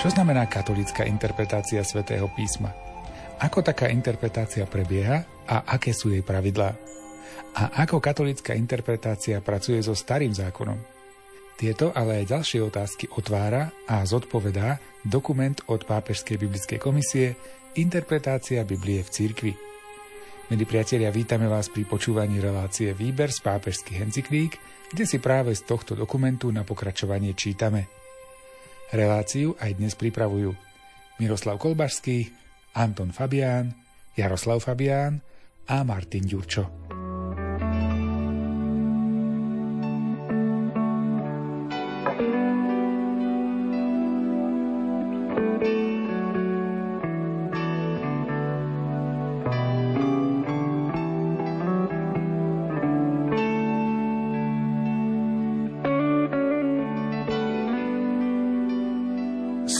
Čo znamená katolická interpretácia svätého písma? Ako taká interpretácia prebieha a aké sú jej pravidlá? A ako katolická interpretácia pracuje so starým zákonom? Tieto, ale aj ďalšie otázky otvára a zodpovedá dokument od Pápežskej biblickej komisie Interpretácia Biblie v cirkvi. Milí priatelia, vítame vás pri počúvaní relácie Výber z pápežských encyklík, kde si práve z tohto dokumentu na pokračovanie čítame. Reláciu aj dnes pripravujú Miroslav Kolbašský, Anton Fabián, Jaroslav Fabián a Martin Ďurčo.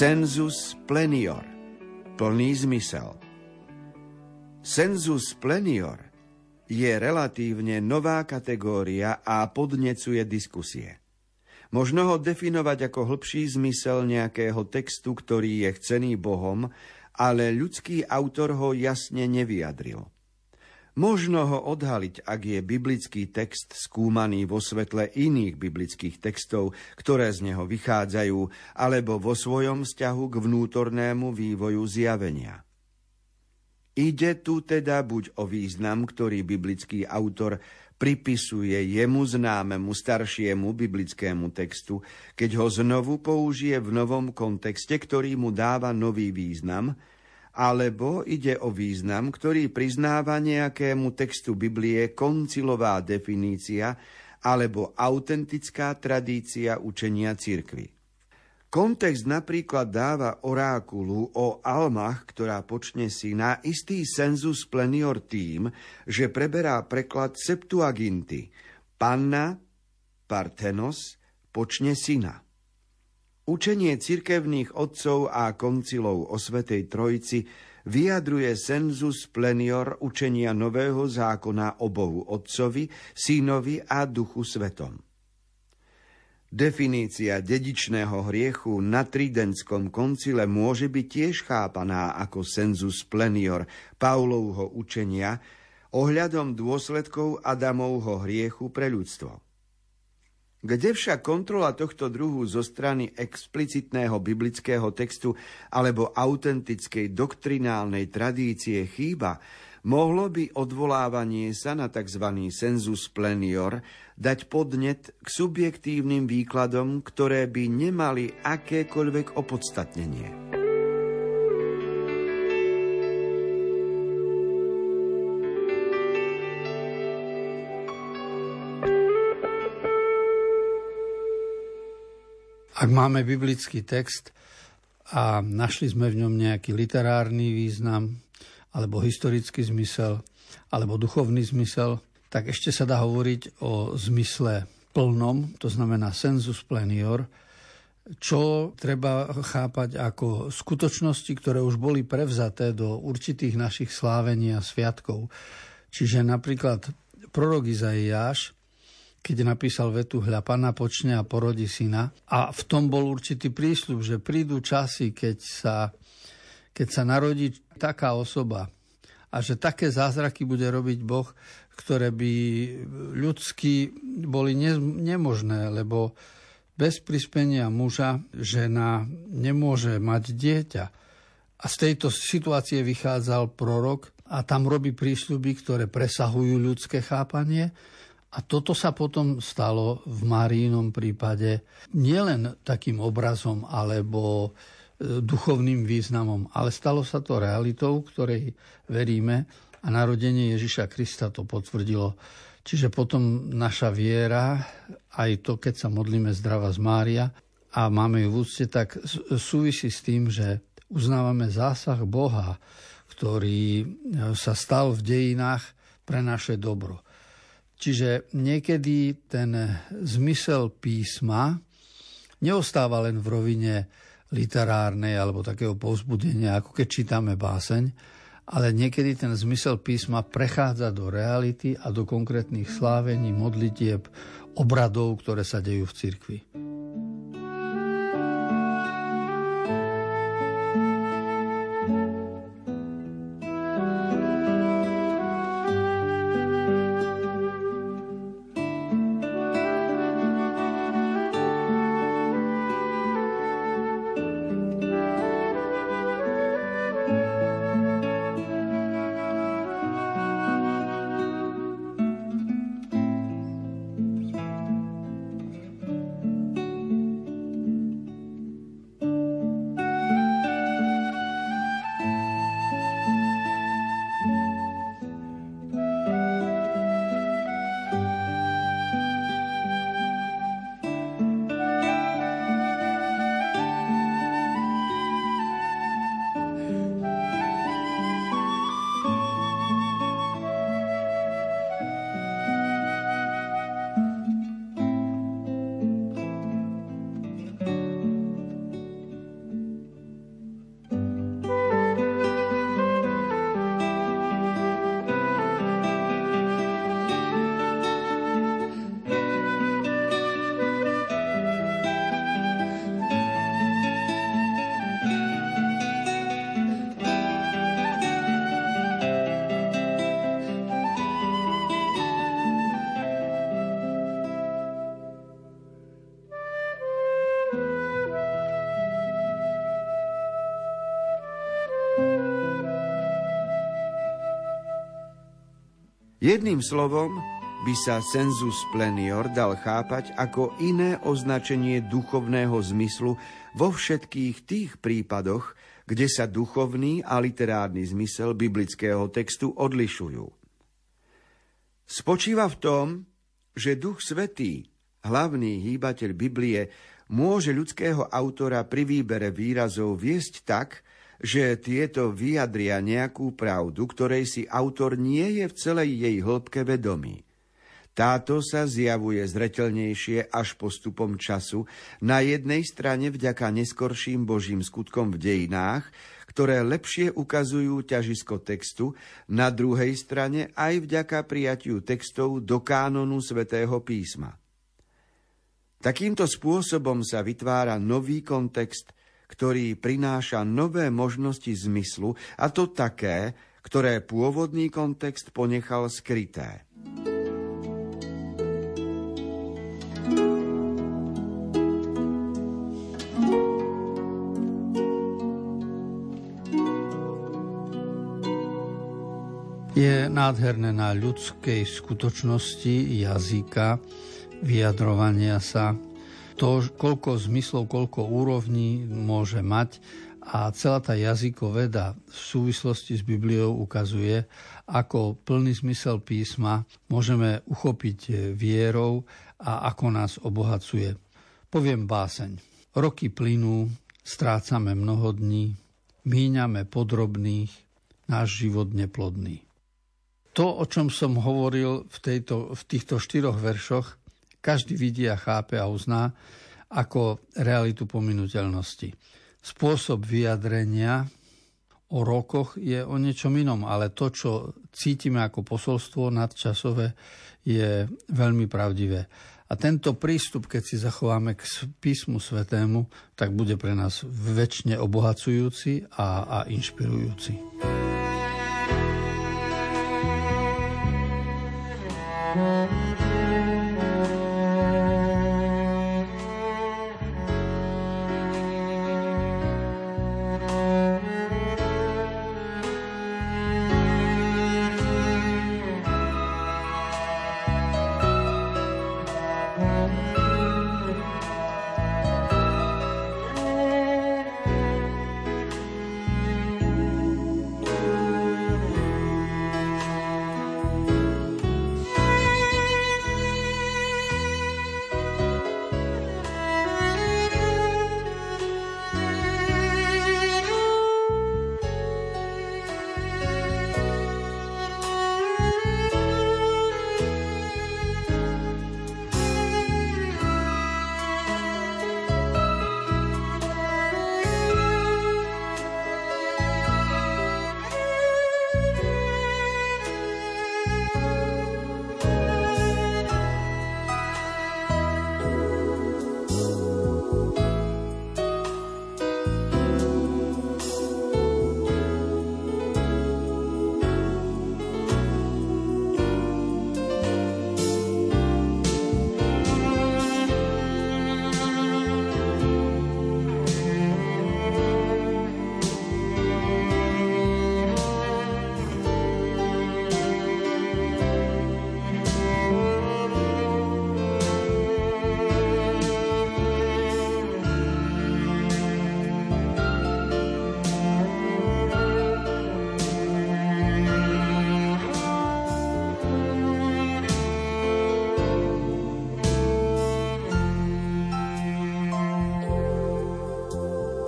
Sensus plenior, plný zmysel. Sensus plenior je relatívne nová kategória a podnecuje diskusie. Možno ho definovať ako hlbší zmysel nejakého textu, ktorý je chcený Bohom, ale ľudský autor ho jasne nevyjadril. Možno ho odhaliť, ak je biblický text skúmaný vo svetle iných biblických textov, ktoré z neho vychádzajú, alebo vo svojom vzťahu k vnútornému vývoju zjavenia. Ide tu teda buď o význam, ktorý biblický autor pripisuje jemu známemu staršiemu biblickému textu, keď ho znovu použije v novom kontexte, ktorý mu dáva nový význam, alebo ide o význam, ktorý priznáva nejakému textu Biblie koncilová definícia alebo autentická tradícia učenia cirkvy. Kontext napríklad dáva orákulu o almach, ktorá počne si na istý senzus plenior tým, že preberá preklad Septuaginty. Panna, Parthenos, počne syna. Učenie cirkevných otcov a koncilov o Svetej Trojici vyjadruje sensus plenior učenia nového zákona o Bohu Otcovi, Synovi a Duchu Svetom. Definícia dedičného hriechu na Tridentskom koncile môže byť tiež chápaná ako sensus plenior Paulovho učenia ohľadom dôsledkov Adamovho hriechu pre ľudstvo. Kde však kontrola tohto druhu zo strany explicitného biblického textu alebo autentickej doktrinálnej tradície chýba, mohlo by odvolávanie sa na tzv. sensus plenior dať podnet k subjektívnym výkladom, ktoré by nemali akékoľvek opodstatnenie. Ak máme biblický text a našli sme v ňom nejaký literárny význam, alebo historický zmysel, alebo duchovný zmysel, tak ešte sa dá hovoriť o zmysle plnom, to znamená sensus plenior, čo treba chápať ako skutočnosti, ktoré už boli prevzaté do určitých našich slávení a sviatkov. Čiže napríklad prorok Izaiáš keď napísal vetu hľa, pana počne a porodí syna. A v tom bol určitý prísľub, že prídu časy, keď sa, keď sa narodí taká osoba a že také zázraky bude robiť Boh, ktoré by ľudsky boli ne, nemožné, lebo bez prispenia muža žena nemôže mať dieťa. A z tejto situácie vychádzal prorok a tam robí prísľuby, ktoré presahujú ľudské chápanie a toto sa potom stalo v Marínom prípade nielen takým obrazom alebo e, duchovným významom, ale stalo sa to realitou, ktorej veríme a narodenie Ježiša Krista to potvrdilo. Čiže potom naša viera, aj to, keď sa modlíme zdrava z Mária a máme ju v úcte, tak súvisí s tým, že uznávame zásah Boha, ktorý e, sa stal v dejinách pre naše dobro. Čiže niekedy ten zmysel písma neostáva len v rovine literárnej alebo takého povzbudenia, ako keď čítame báseň, ale niekedy ten zmysel písma prechádza do reality a do konkrétnych slávení, modlitieb, obradov, ktoré sa dejú v cirkvi. Jedným slovom by sa sensus plenior dal chápať ako iné označenie duchovného zmyslu vo všetkých tých prípadoch, kde sa duchovný a literárny zmysel biblického textu odlišujú. Spočíva v tom, že Duch Svetý, hlavný hýbateľ Biblie, môže ľudského autora pri výbere výrazov viesť tak, že tieto vyjadria nejakú pravdu, ktorej si autor nie je v celej jej hĺbke vedomý. Táto sa zjavuje zretelnejšie až postupom času, na jednej strane vďaka neskorším božím skutkom v dejinách, ktoré lepšie ukazujú ťažisko textu, na druhej strane aj vďaka prijatiu textov do kánonu svätého písma. Takýmto spôsobom sa vytvára nový kontext, ktorý prináša nové možnosti zmyslu, a to také, ktoré pôvodný kontext ponechal skryté. Je nádherné na ľudskej skutočnosti jazyka, vyjadrovania sa, to, koľko zmyslov, koľko úrovní môže mať a celá tá jazykoveda v súvislosti s Bibliou ukazuje, ako plný zmysel písma môžeme uchopiť vierou a ako nás obohacuje. Poviem báseň. Roky plynú, strácame mnoho dní, míňame podrobných, náš život neplodný to, o čom som hovoril v, tejto, v týchto štyroch veršoch, každý vidí a chápe a uzná ako realitu pominuteľnosti. Spôsob vyjadrenia o rokoch je o niečom inom, ale to, čo cítime ako posolstvo nadčasové, je veľmi pravdivé. A tento prístup, keď si zachováme k písmu svetému, tak bude pre nás väčšine obohacujúci a, a inšpirujúci.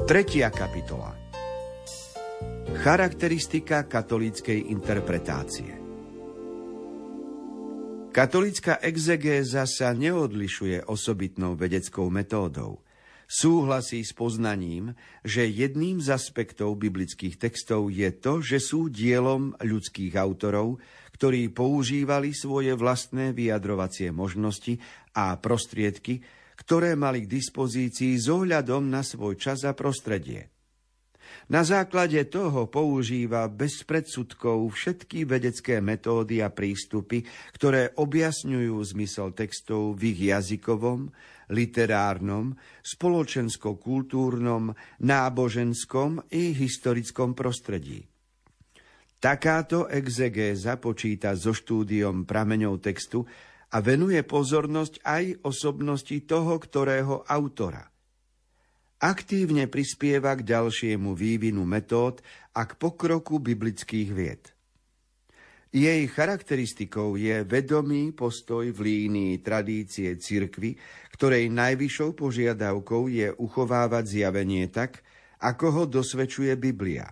Tretia kapitola Charakteristika katolíckej interpretácie Katolícka exegéza sa neodlišuje osobitnou vedeckou metódou. Súhlasí s poznaním, že jedným z aspektov biblických textov je to, že sú dielom ľudských autorov, ktorí používali svoje vlastné vyjadrovacie možnosti a prostriedky, ktoré mali k dispozícii s ohľadom na svoj čas a prostredie. Na základe toho používa bez predsudkov všetky vedecké metódy a prístupy, ktoré objasňujú zmysel textov v ich jazykovom, literárnom, spoločensko-kultúrnom, náboženskom i historickom prostredí. Takáto exegéza počíta so štúdiom prameňov textu a venuje pozornosť aj osobnosti toho, ktorého autora. Aktívne prispieva k ďalšiemu vývinu metód a k pokroku biblických vied. Jej charakteristikou je vedomý postoj v línii tradície cirkvy, ktorej najvyššou požiadavkou je uchovávať zjavenie tak, ako ho dosvedčuje Biblia.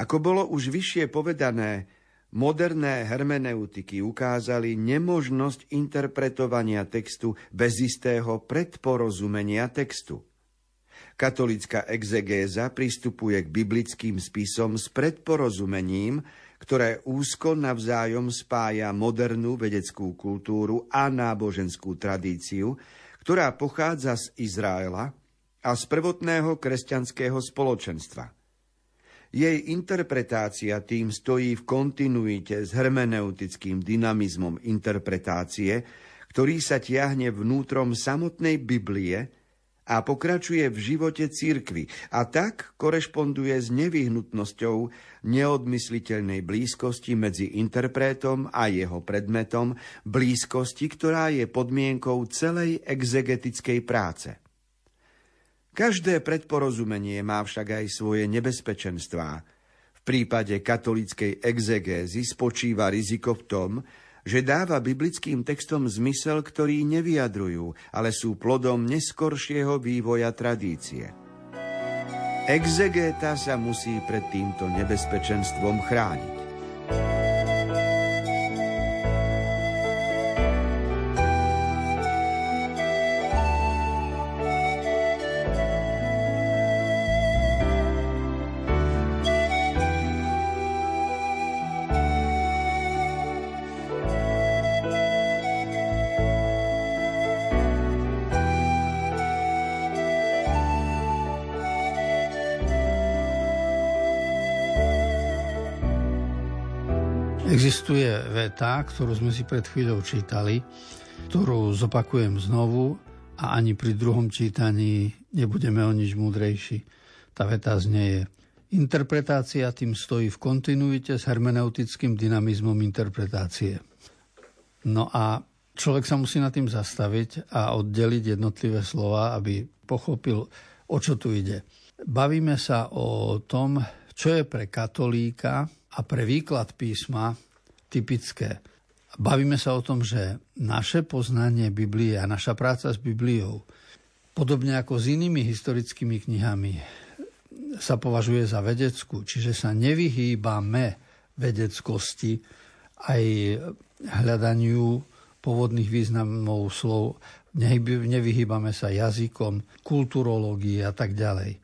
Ako bolo už vyššie povedané, moderné hermeneutiky ukázali nemožnosť interpretovania textu bez istého predporozumenia textu. Katolická exegéza pristupuje k biblickým spisom s predporozumením, ktoré úzko navzájom spája modernú vedeckú kultúru a náboženskú tradíciu, ktorá pochádza z Izraela a z prvotného kresťanského spoločenstva. Jej interpretácia tým stojí v kontinuite s hermeneutickým dynamizmom interpretácie, ktorý sa tiahne vnútrom samotnej Biblie a pokračuje v živote církvy a tak korešponduje s nevyhnutnosťou neodmysliteľnej blízkosti medzi interpretom a jeho predmetom, blízkosti, ktorá je podmienkou celej exegetickej práce. Každé predporozumenie má však aj svoje nebezpečenstvá. V prípade katolíckej exegézy spočíva riziko v tom, že dáva biblickým textom zmysel, ktorý nevyjadrujú, ale sú plodom neskoršieho vývoja tradície. Exegéta sa musí pred týmto nebezpečenstvom chrániť. Existuje veta, ktorú sme si pred chvíľou čítali, ktorú zopakujem znovu a ani pri druhom čítaní nebudeme o nič múdrejší. Tá veta znieje. Interpretácia tým stojí v kontinuite s hermeneutickým dynamizmom interpretácie. No a človek sa musí nad tým zastaviť a oddeliť jednotlivé slova, aby pochopil, o čo tu ide. Bavíme sa o tom, čo je pre katolíka a pre výklad písma typické. Bavíme sa o tom, že naše poznanie Biblie a naša práca s Bibliou, podobne ako s inými historickými knihami, sa považuje za vedeckú, čiže sa nevyhýbame vedeckosti aj hľadaniu pôvodných významov slov, nevyhýbame sa jazykom, kulturológii a tak ďalej.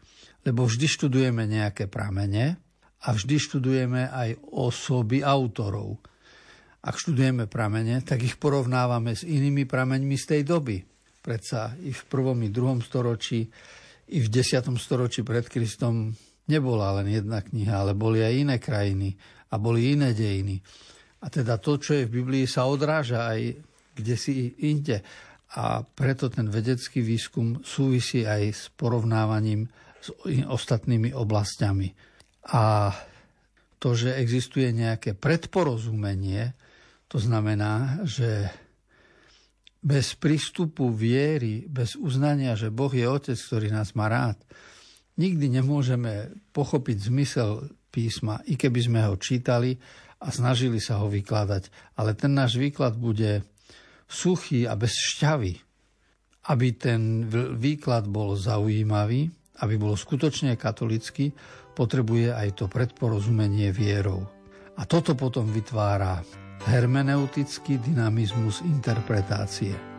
Lebo vždy študujeme nejaké pramene a vždy študujeme aj osoby autorov ak študujeme pramene, tak ich porovnávame s inými prameňmi z tej doby. Predsa i v prvom, i druhom storočí, i v desiatom storočí pred Kristom nebola len jedna kniha, ale boli aj iné krajiny a boli iné dejiny. A teda to, čo je v Biblii, sa odráža aj kde si inde. A preto ten vedecký výskum súvisí aj s porovnávaním s ostatnými oblastiami. A to, že existuje nejaké predporozumenie, to znamená, že bez prístupu viery, bez uznania, že Boh je Otec, ktorý nás má rád, nikdy nemôžeme pochopiť zmysel písma, i keby sme ho čítali a snažili sa ho vykladať. Ale ten náš výklad bude suchý a bez šťavy. Aby ten výklad bol zaujímavý, aby bol skutočne katolický, potrebuje aj to predporozumenie vierou. A toto potom vytvára hermeneutický dynamizmus interpretácie.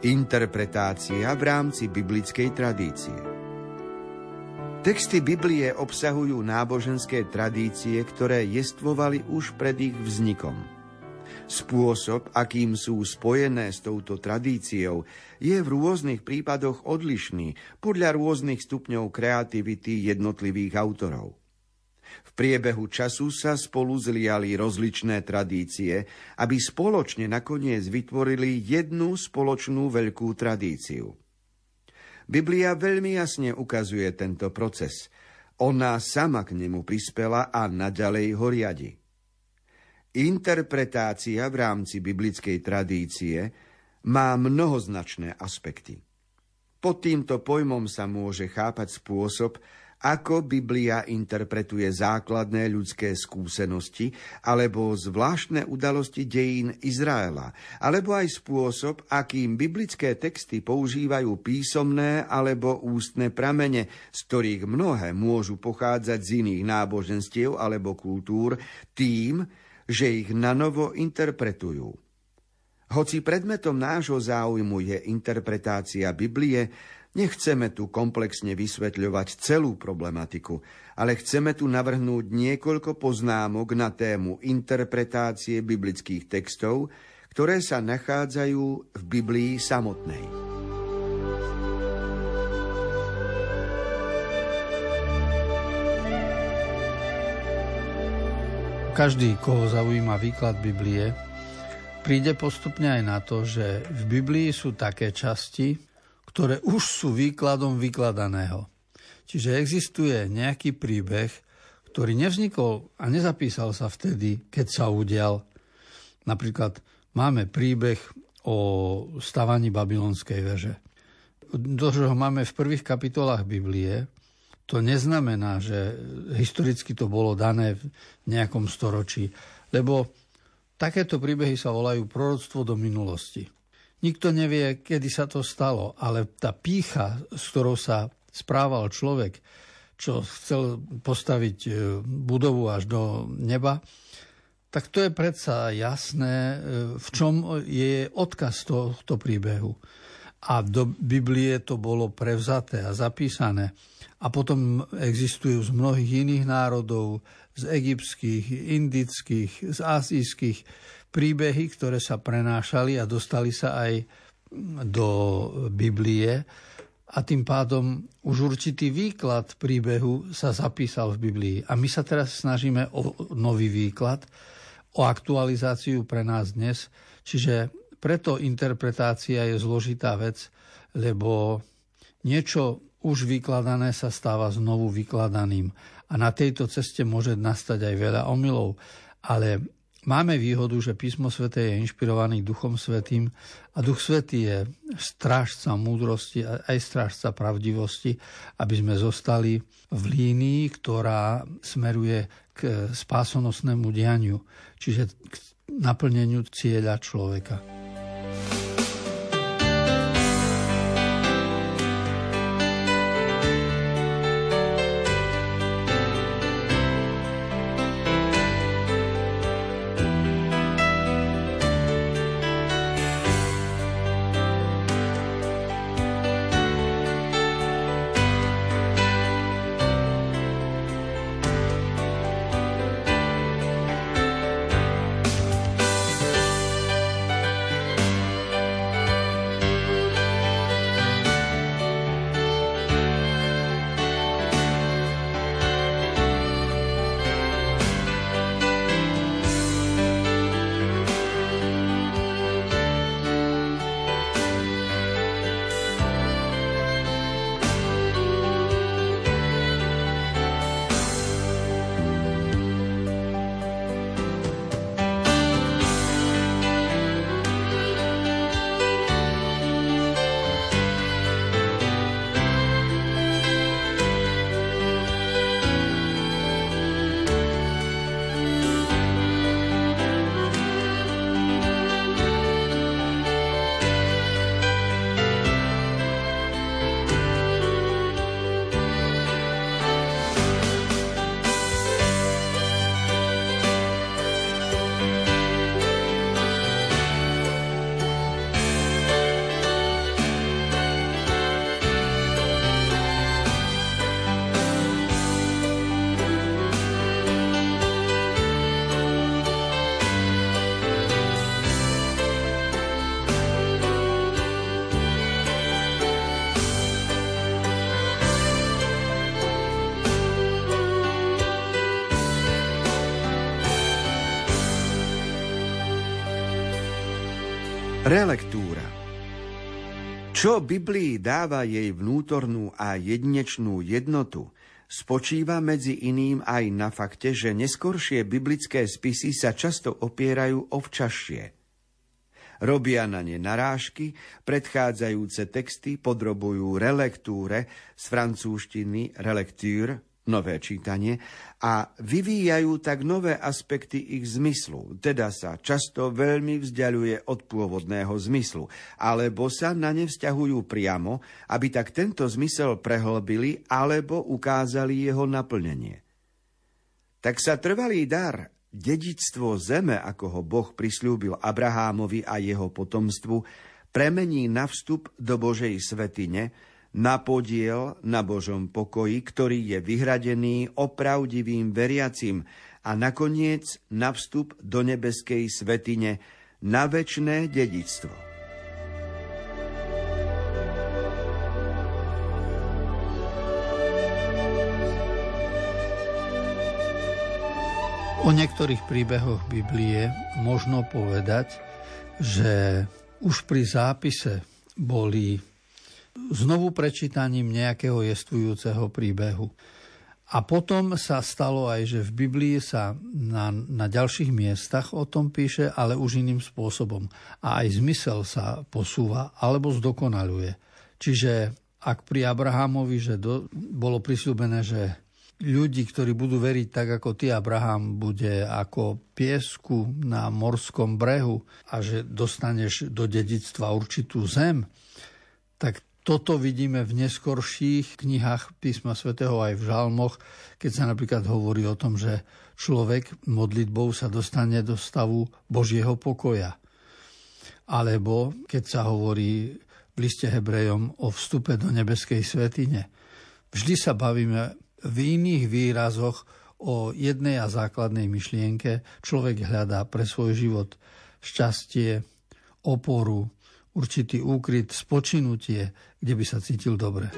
Interpretácia v rámci biblickej tradície. Texty Biblie obsahujú náboženské tradície, ktoré jestvovali už pred ich vznikom. Spôsob, akým sú spojené s touto tradíciou, je v rôznych prípadoch odlišný podľa rôznych stupňov kreativity jednotlivých autorov. V priebehu času sa spolu zliali rozličné tradície, aby spoločne nakoniec vytvorili jednu spoločnú veľkú tradíciu. Biblia veľmi jasne ukazuje tento proces. Ona sama k nemu prispela a naďalej ho riadi. Interpretácia v rámci biblickej tradície má mnohoznačné aspekty. Pod týmto pojmom sa môže chápať spôsob, ako Biblia interpretuje základné ľudské skúsenosti alebo zvláštne udalosti dejín Izraela, alebo aj spôsob, akým biblické texty používajú písomné alebo ústne pramene, z ktorých mnohé môžu pochádzať z iných náboženstiev alebo kultúr, tým, že ich nanovo interpretujú. Hoci predmetom nášho záujmu je interpretácia Biblie, Nechceme tu komplexne vysvetľovať celú problematiku, ale chceme tu navrhnúť niekoľko poznámok na tému interpretácie biblických textov, ktoré sa nachádzajú v Biblii samotnej. Každý, koho zaujíma výklad Biblie, príde postupne aj na to, že v Biblii sú také časti, ktoré už sú výkladom vykladaného. Čiže existuje nejaký príbeh, ktorý nevznikol a nezapísal sa vtedy, keď sa udial. Napríklad máme príbeh o stavaní babylonskej veže. To, že ho máme v prvých kapitolách Biblie, to neznamená, že historicky to bolo dané v nejakom storočí, lebo takéto príbehy sa volajú proroctvo do minulosti. Nikto nevie, kedy sa to stalo, ale tá pícha, s ktorou sa správal človek, čo chcel postaviť e, budovu až do neba, tak to je predsa jasné, e, v čom je odkaz tohto príbehu. A do Biblie to bolo prevzaté a zapísané. A potom existujú z mnohých iných národov, z egyptských, indických, z azijských, príbehy, ktoré sa prenášali a dostali sa aj do Biblie a tým pádom už určitý výklad príbehu sa zapísal v Biblii. A my sa teraz snažíme o nový výklad, o aktualizáciu pre nás dnes. Čiže preto interpretácia je zložitá vec, lebo niečo už vykladané sa stáva znovu vykladaným. A na tejto ceste môže nastať aj veľa omylov. Ale Máme výhodu, že písmo svete je inšpirovaný Duchom Svetým a Duch Svetý je strážca múdrosti a aj strážca pravdivosti, aby sme zostali v línii, ktorá smeruje k spásonosnému dianiu, čiže k naplneniu cieľa človeka. Relektúra Čo Biblii dáva jej vnútornú a jedinečnú jednotu, spočíva medzi iným aj na fakte, že neskoršie biblické spisy sa často opierajú o včasšie. Robia na ne narážky, predchádzajúce texty podrobujú relektúre z francúzštiny relecture, nové čítanie, a vyvíjajú tak nové aspekty ich zmyslu, teda sa často veľmi vzdialuje od pôvodného zmyslu, alebo sa na ne vzťahujú priamo, aby tak tento zmysel prehlbili alebo ukázali jeho naplnenie. Tak sa trvalý dar, dedictvo zeme, ako ho Boh prislúbil Abrahámovi a jeho potomstvu, premení na vstup do Božej svetine, na podiel na Božom pokoji, ktorý je vyhradený opravdivým veriacim a nakoniec na vstup do nebeskej svetine, na väčné dedictvo. O niektorých príbehoch Biblie možno povedať, že už pri zápise boli znovu prečítaním nejakého jestvujúceho príbehu. A potom sa stalo aj, že v Biblii sa na, na ďalších miestach o tom píše, ale už iným spôsobom. A aj zmysel sa posúva alebo zdokonaluje. Čiže ak pri Abrahamovi, že do, bolo prisľúbené, že ľudí, ktorí budú veriť tak ako ty, Abraham, bude ako piesku na morskom brehu a že dostaneš do dedictva určitú zem, tak toto vidíme v neskorších knihách písma svätého aj v žalmoch, keď sa napríklad hovorí o tom, že človek modlitbou sa dostane do stavu Božieho pokoja. Alebo keď sa hovorí v liste Hebrejom o vstupe do nebeskej svetine. Vždy sa bavíme v iných výrazoch o jednej a základnej myšlienke. Človek hľadá pre svoj život šťastie, oporu, určitý úkryt, spočinutie, kde by sa cítil dobre.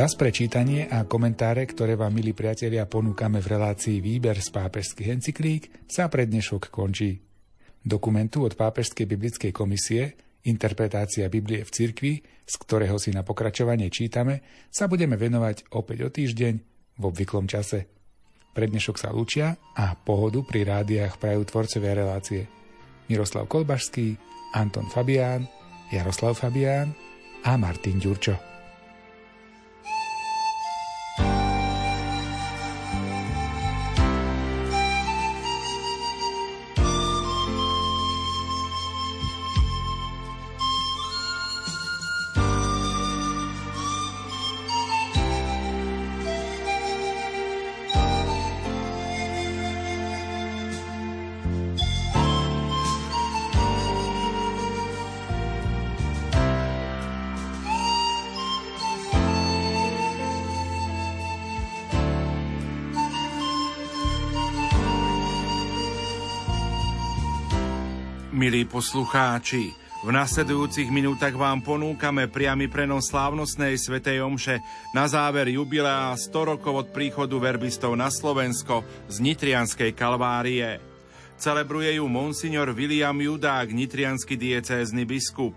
Čas pre čítanie a komentáre, ktoré vám, milí priatelia, ponúkame v relácii Výber z pápežských encyklík, sa pre dnešok končí. Dokumentu od Pápežskej biblickej komisie Interpretácia Biblie v cirkvi, z ktorého si na pokračovanie čítame, sa budeme venovať opäť o týždeň v obvyklom čase. Pre dnešok sa lúčia a pohodu pri rádiách prajú tvorcovia relácie Miroslav Kolbašský, Anton Fabián, Jaroslav Fabián a Martin Ďurčo. Milí poslucháči, v nasledujúcich minútach vám ponúkame priamy prenos slávnostnej svetej omše na záver jubilea 100 rokov od príchodu verbistov na Slovensko z Nitrianskej kalvárie. Celebruje ju monsignor William Judák, nitrianský diecézny biskup.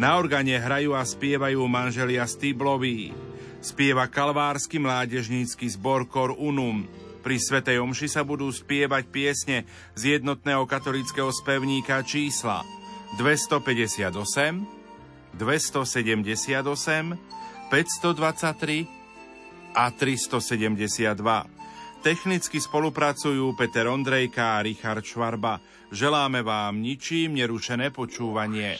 Na organe hrajú a spievajú manželia Stibloví. Spieva kalvársky mládežnícky zbor Cor Unum. Pri Svetej Omši sa budú spievať piesne z jednotného katolického spevníka čísla 258, 278, 523 a 372. Technicky spolupracujú Peter Ondrejka a Richard Švarba. Želáme vám ničím nerušené počúvanie.